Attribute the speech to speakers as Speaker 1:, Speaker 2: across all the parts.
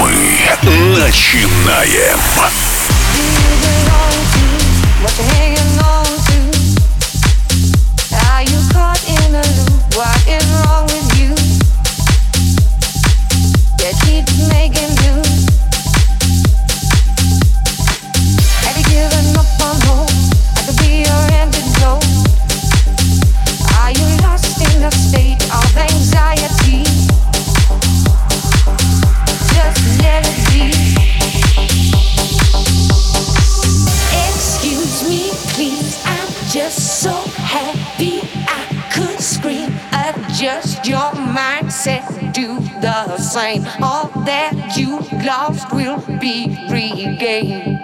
Speaker 1: Мы начинаем.
Speaker 2: lost will be regained.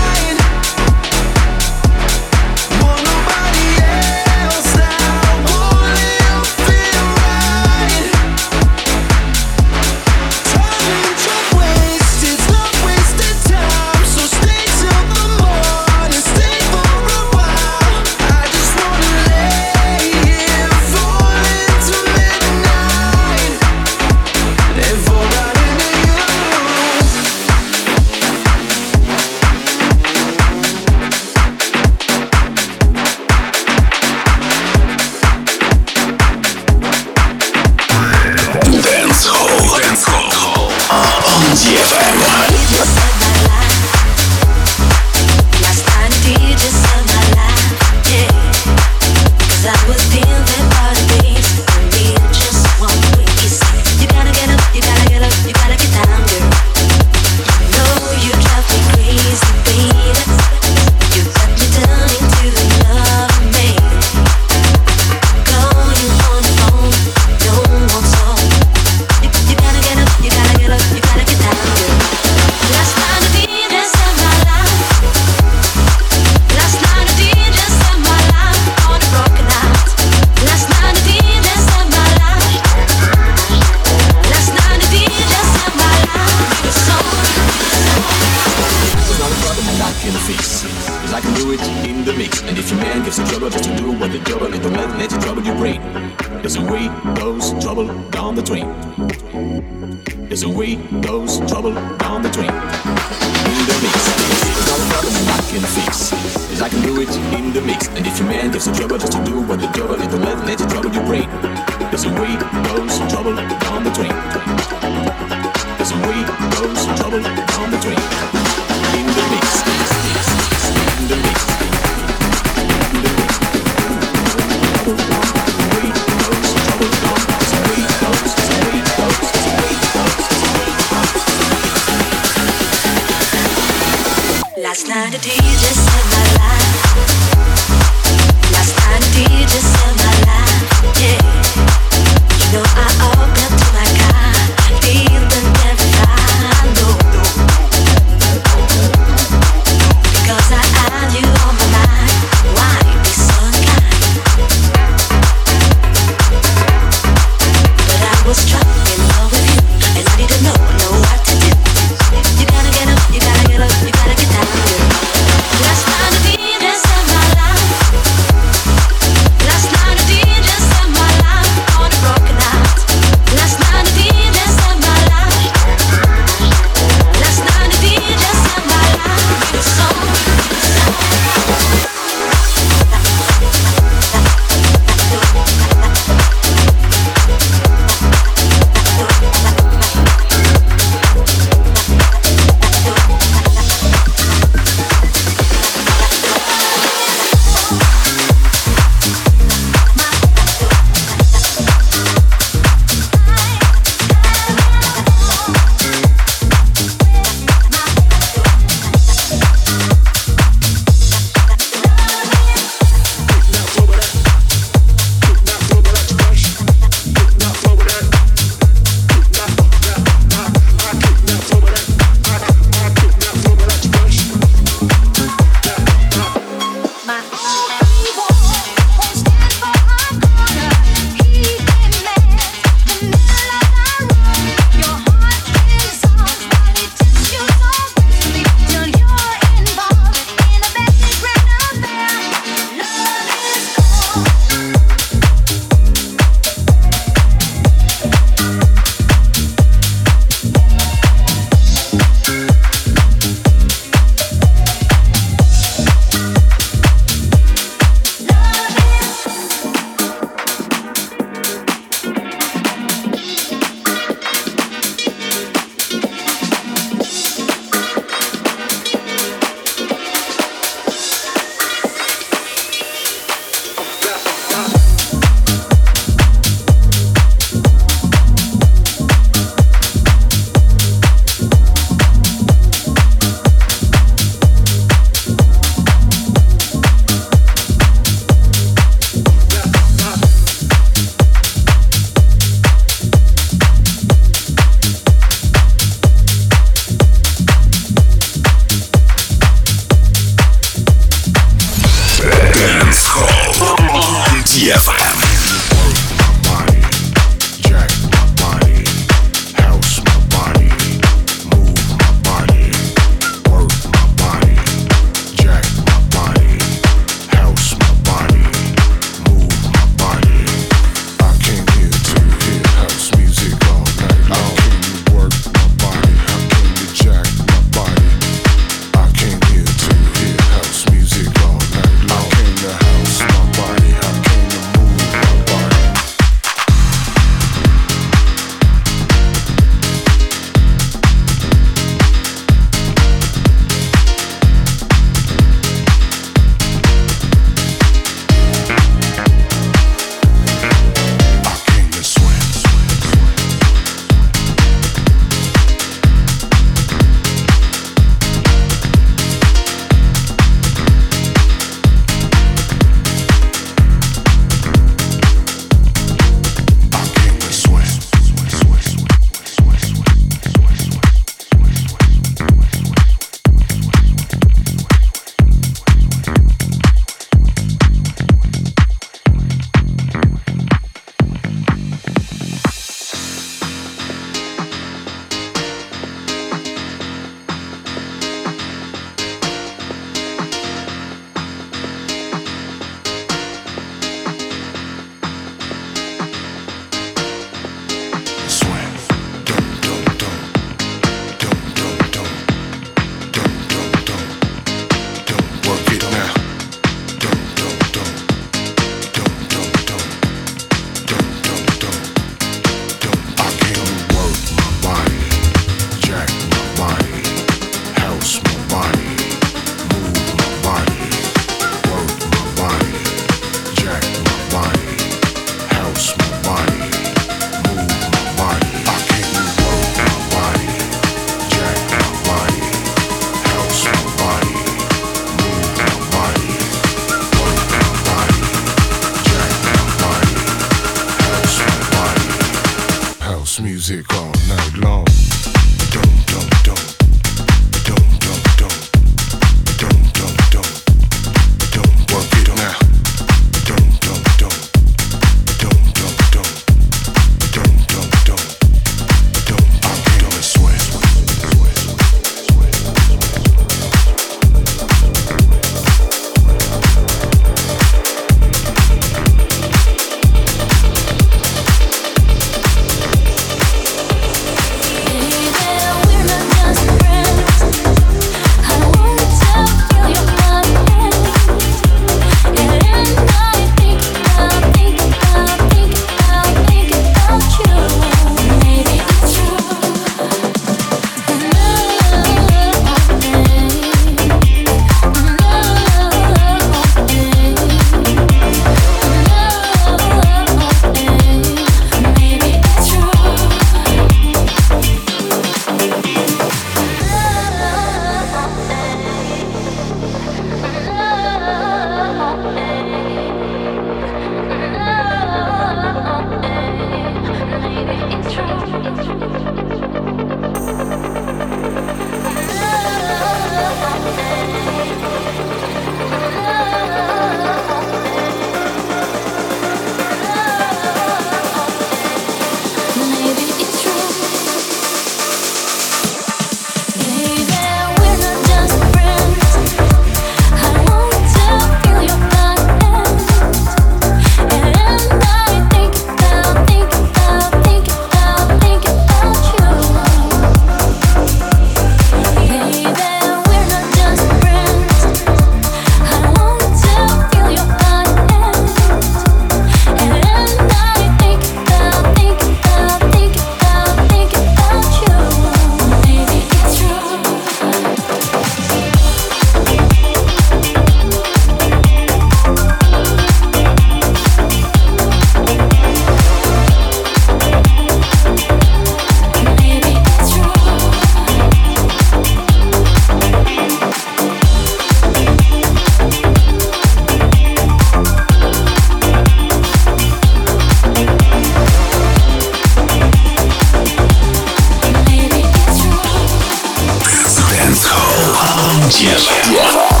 Speaker 3: Yes. yes.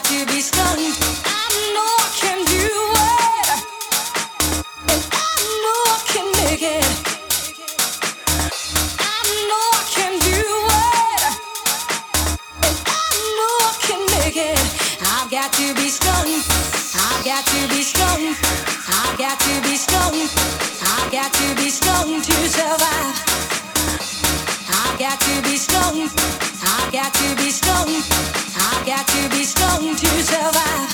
Speaker 2: Tira y no se cansa de ti. Un corazón que nunca está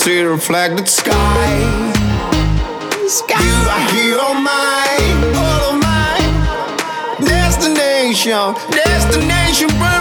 Speaker 4: see the reflected sky. sky. You are here all mine, all of mine. Destination, destination.
Speaker 5: Burn.